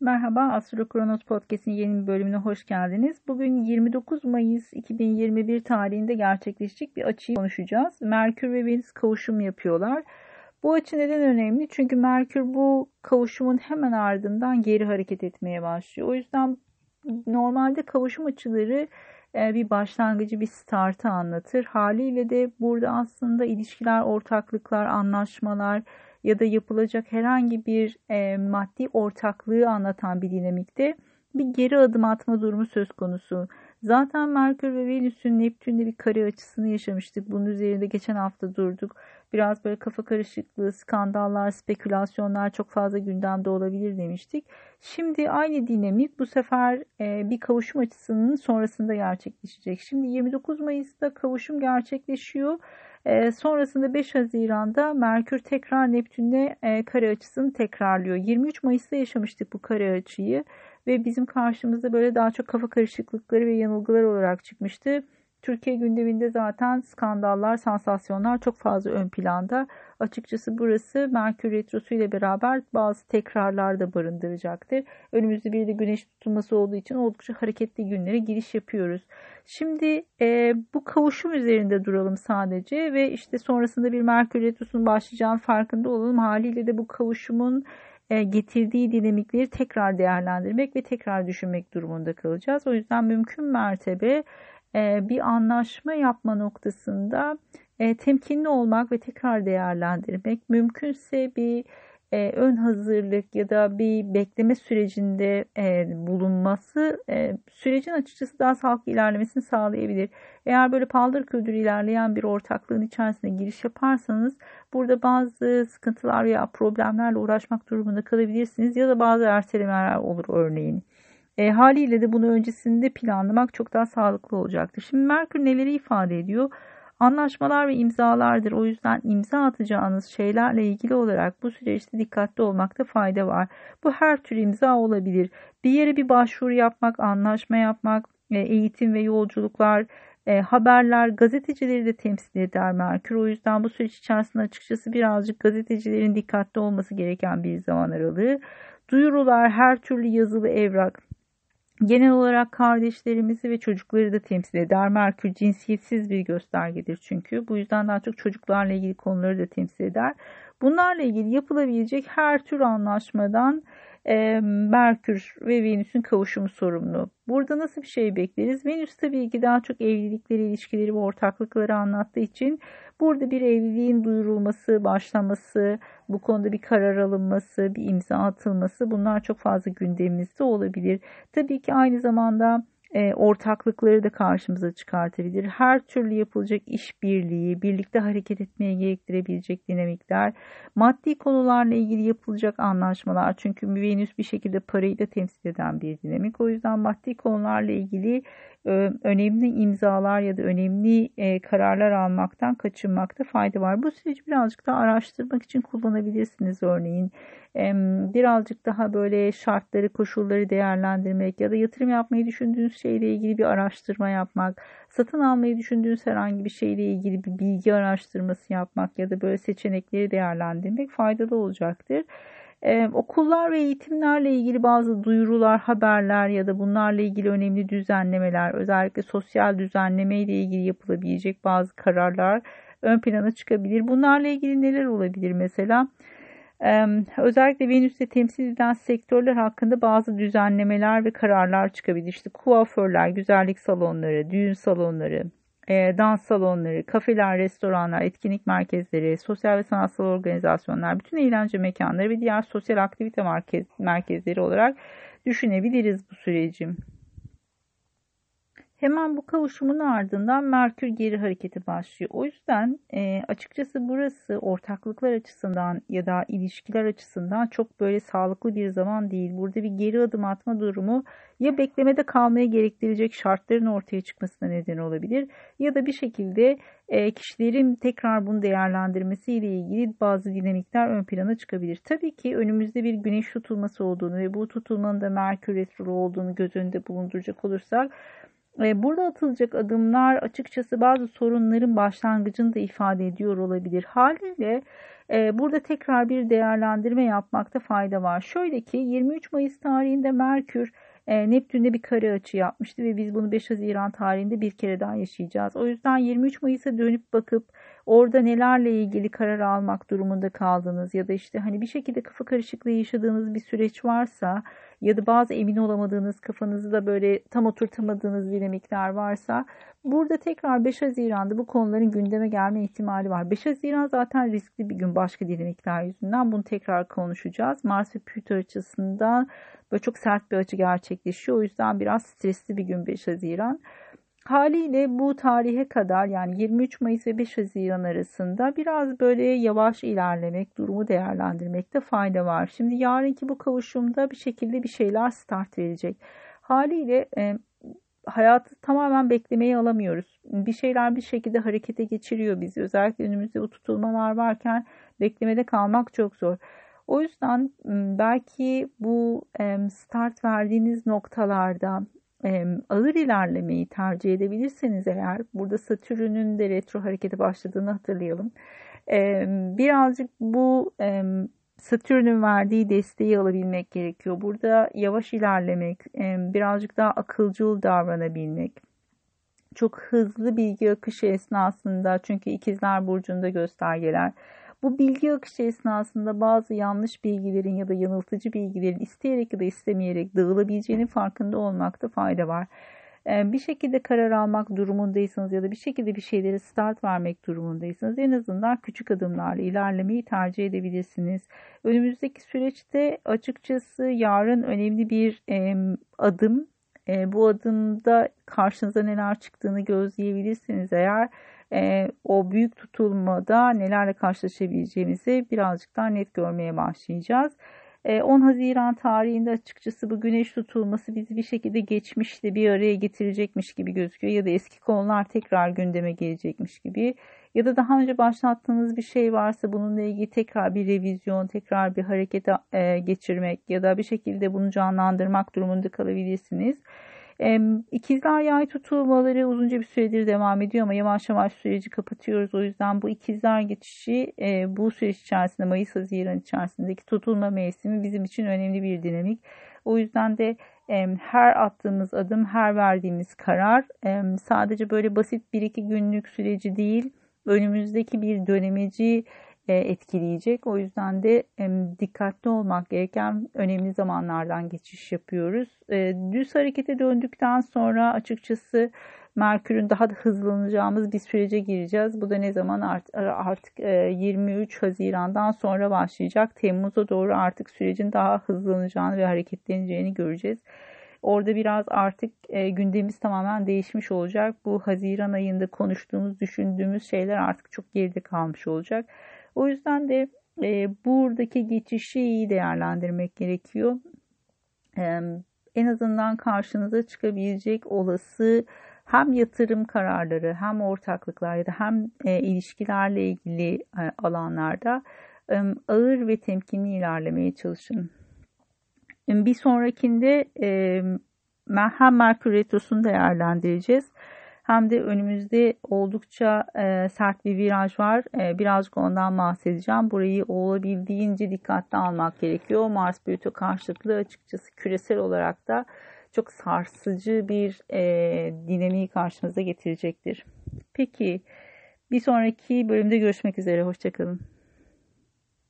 Merhaba, Astro Kronos Podcast'in yeni bir bölümüne hoş geldiniz. Bugün 29 Mayıs 2021 tarihinde gerçekleşecek bir açıyı konuşacağız. Merkür ve Venüs kavuşum yapıyorlar. Bu açı neden önemli? Çünkü Merkür bu kavuşumun hemen ardından geri hareket etmeye başlıyor. O yüzden normalde kavuşum açıları e, bir başlangıcı, bir startı anlatır. Haliyle de burada aslında ilişkiler, ortaklıklar, anlaşmalar, ya da yapılacak herhangi bir e, maddi ortaklığı anlatan bir dinamikte bir geri adım atma durumu söz konusu. Zaten Merkür ve Venüs'ün Neptün'de bir kare açısını yaşamıştık. Bunun üzerinde geçen hafta durduk. Biraz böyle kafa karışıklığı, skandallar, spekülasyonlar çok fazla gündemde olabilir demiştik. Şimdi aynı dinamik bu sefer e, bir kavuşum açısının sonrasında gerçekleşecek. Şimdi 29 Mayıs'ta kavuşum gerçekleşiyor. E, sonrasında 5 Haziran'da Merkür tekrar Neptün'le e, kare açısını tekrarlıyor. 23 Mayıs'ta yaşamıştık bu kare açıyı ve bizim karşımızda böyle daha çok kafa karışıklıkları ve yanılgılar olarak çıkmıştı. Türkiye gündeminde zaten skandallar, sansasyonlar çok fazla ön planda. Açıkçası burası Merkür Retrosu ile beraber bazı tekrarlar da barındıracaktır. Önümüzde bir de güneş tutulması olduğu için oldukça hareketli günlere giriş yapıyoruz. Şimdi e, bu kavuşum üzerinde duralım sadece ve işte sonrasında bir Merkür Retrosu'nun başlayacağının farkında olalım. Haliyle de bu kavuşumun e, getirdiği dinamikleri tekrar değerlendirmek ve tekrar düşünmek durumunda kalacağız. O yüzden mümkün mertebe bir anlaşma yapma noktasında e, temkinli olmak ve tekrar değerlendirmek, mümkünse bir e, ön hazırlık ya da bir bekleme sürecinde e, bulunması e, sürecin açıkçası daha sağlıklı ilerlemesini sağlayabilir. Eğer böyle paldır küldür ilerleyen bir ortaklığın içerisine giriş yaparsanız burada bazı sıkıntılar veya problemlerle uğraşmak durumunda kalabilirsiniz ya da bazı ertelemeler olur örneğin. E, haliyle de bunu öncesinde planlamak çok daha sağlıklı olacaktır. Şimdi Merkür neleri ifade ediyor? Anlaşmalar ve imzalardır. O yüzden imza atacağınız şeylerle ilgili olarak bu süreçte dikkatli olmakta fayda var. Bu her tür imza olabilir. Bir yere bir başvuru yapmak, anlaşma yapmak, e, eğitim ve yolculuklar, e, haberler, gazetecileri de temsil eder Merkür. O yüzden bu süreç içerisinde açıkçası birazcık gazetecilerin dikkatli olması gereken bir zaman aralığı. Duyurular, her türlü yazılı evrak, Genel olarak kardeşlerimizi ve çocukları da temsil eder. Merkür cinsiyetsiz bir göstergedir çünkü. Bu yüzden daha çok çocuklarla ilgili konuları da temsil eder. Bunlarla ilgili yapılabilecek her tür anlaşmadan e, Merkür ve Venüs'ün kavuşumu sorumlu. Burada nasıl bir şey bekleriz? Venüs tabii ki daha çok evlilikleri, ilişkileri ve ortaklıkları anlattığı için burada bir evliliğin duyurulması, başlaması, bu konuda bir karar alınması, bir imza atılması bunlar çok fazla gündemimizde olabilir. Tabii ki aynı zamanda e, ortaklıkları da karşımıza çıkartabilir. Her türlü yapılacak işbirliği, birlikte hareket etmeye gerektirebilecek dinamikler, maddi konularla ilgili yapılacak anlaşmalar. Çünkü Venüs bir şekilde parayı da temsil eden bir dinamik. O yüzden maddi konularla ilgili önemli imzalar ya da önemli e, kararlar almaktan kaçınmakta fayda var. Bu süreci birazcık daha araştırmak için kullanabilirsiniz örneğin. Birazcık daha böyle şartları, koşulları değerlendirmek ya da yatırım yapmayı düşündüğünüz şeyle ilgili bir araştırma yapmak, satın almayı düşündüğünüz herhangi bir şeyle ilgili bir bilgi araştırması yapmak ya da böyle seçenekleri değerlendirmek faydalı olacaktır. Ee, okullar ve eğitimlerle ilgili bazı duyurular, haberler ya da bunlarla ilgili önemli düzenlemeler, özellikle sosyal düzenleme ile ilgili yapılabilecek bazı kararlar ön plana çıkabilir. Bunlarla ilgili neler olabilir mesela? Ee, özellikle Venüs'te temsil edilen sektörler hakkında bazı düzenlemeler ve kararlar çıkabilir. İşte kuaförler, güzellik salonları, düğün salonları, e, dans salonları, kafeler, restoranlar, etkinlik merkezleri, sosyal ve sanatsal organizasyonlar, bütün eğlence mekanları ve diğer sosyal aktivite merkez, merkezleri olarak düşünebiliriz bu süreci. Hemen bu kavuşumun ardından Merkür geri hareketi başlıyor. O yüzden e, açıkçası burası ortaklıklar açısından ya da ilişkiler açısından çok böyle sağlıklı bir zaman değil. Burada bir geri adım atma durumu ya beklemede kalmaya gerektirecek şartların ortaya çıkmasına neden olabilir ya da bir şekilde e, kişilerin tekrar bunu değerlendirmesiyle ilgili bazı dinamikler ön plana çıkabilir. Tabii ki önümüzde bir güneş tutulması olduğunu ve bu tutulmanın da Merkür retro olduğunu göz önünde bulunduracak olursak burada atılacak adımlar açıkçası bazı sorunların başlangıcını da ifade ediyor olabilir. Haliyle E, burada tekrar bir değerlendirme yapmakta fayda var. Şöyle ki 23 Mayıs tarihinde Merkür e, Neptün'de bir kare açı yapmıştı ve biz bunu 5 Haziran tarihinde bir kere daha yaşayacağız. O yüzden 23 Mayıs'a dönüp bakıp orada nelerle ilgili karar almak durumunda kaldınız ya da işte hani bir şekilde kafa karışıklığı yaşadığınız bir süreç varsa ya da bazı emin olamadığınız kafanızda böyle tam oturtamadığınız dinamikler varsa burada tekrar 5 Haziran'da bu konuların gündeme gelme ihtimali var. 5 Haziran zaten riskli bir gün başka dinamikler yüzünden bunu tekrar konuşacağız. Mars ve Plüto açısından böyle çok sert bir açı gerçekleşiyor. O yüzden biraz stresli bir gün 5 Haziran. Haliyle bu tarihe kadar yani 23 Mayıs ve 5 Haziran arasında biraz böyle yavaş ilerlemek, durumu değerlendirmekte fayda var. Şimdi yarınki bu kavuşumda bir şekilde bir şeyler start verecek. Haliyle e, hayatı tamamen beklemeye alamıyoruz. Bir şeyler bir şekilde harekete geçiriyor bizi. Özellikle önümüzde bu tutulmalar varken beklemede kalmak çok zor. O yüzden belki bu start verdiğiniz noktalarda ağır ilerlemeyi tercih edebilirseniz eğer burada Satürn'ün de retro harekete başladığını hatırlayalım. Birazcık bu Satürn'ün verdiği desteği alabilmek gerekiyor. Burada yavaş ilerlemek, birazcık daha akılcıl davranabilmek. Çok hızlı bilgi akışı esnasında çünkü ikizler burcunda göstergeler bu bilgi akışı esnasında bazı yanlış bilgilerin ya da yanıltıcı bilgilerin isteyerek ya da istemeyerek dağılabileceğinin farkında olmakta fayda var. Ee, bir şekilde karar almak durumundaysanız ya da bir şekilde bir şeyleri start vermek durumundaysanız en azından küçük adımlarla ilerlemeyi tercih edebilirsiniz. Önümüzdeki süreçte açıkçası yarın önemli bir adım. E, bu adımda karşınıza neler çıktığını gözleyebilirsiniz eğer e, o büyük tutulmada nelerle karşılaşabileceğimizi birazcık daha net görmeye başlayacağız. 10 Haziran tarihinde açıkçası bu güneş tutulması bizi bir şekilde geçmişle bir araya getirecekmiş gibi gözüküyor ya da eski konular tekrar gündeme gelecekmiş gibi ya da daha önce başlattığınız bir şey varsa bununla ilgili tekrar bir revizyon, tekrar bir harekete geçirmek ya da bir şekilde bunu canlandırmak durumunda kalabilirsiniz. İkizler yay tutulmaları uzunca bir süredir devam ediyor ama yavaş yavaş süreci kapatıyoruz. O yüzden bu ikizler geçişi e, bu süreç içerisinde Mayıs-Haziran içerisindeki tutulma mevsimi bizim için önemli bir dinamik. O yüzden de her attığımız adım, her verdiğimiz karar sadece böyle basit bir iki günlük süreci değil, önümüzdeki bir dönemeci etkileyecek. O yüzden de dikkatli olmak gereken önemli zamanlardan geçiş yapıyoruz. E, düz harekete döndükten sonra açıkçası Merkür'ün daha da hızlanacağımız bir sürece gireceğiz. Bu da ne zaman artık 23 e, Haziran'dan sonra başlayacak. Temmuz'a doğru artık sürecin daha hızlanacağını ve hareketleneceğini göreceğiz. Orada biraz artık gündemimiz tamamen değişmiş olacak. Bu Haziran ayında konuştuğumuz, düşündüğümüz şeyler artık çok geride kalmış olacak. O yüzden de e, buradaki geçişi iyi değerlendirmek gerekiyor. E, en azından karşınıza çıkabilecek olası hem yatırım kararları hem ortaklıklar ya da hem e, ilişkilerle ilgili e, alanlarda e, ağır ve temkinli ilerlemeye çalışın. Bir sonrakinde e, hem Merkür Retrosu'nu değerlendireceğiz hem de önümüzde oldukça e, sert bir viraj var. E, birazcık ondan bahsedeceğim. Burayı olabildiğince dikkatli almak gerekiyor. Mars Plüto karşıtlığı açıkçası küresel olarak da çok sarsıcı bir e, dinamiği karşımıza getirecektir. Peki bir sonraki bölümde görüşmek üzere. Hoşçakalın.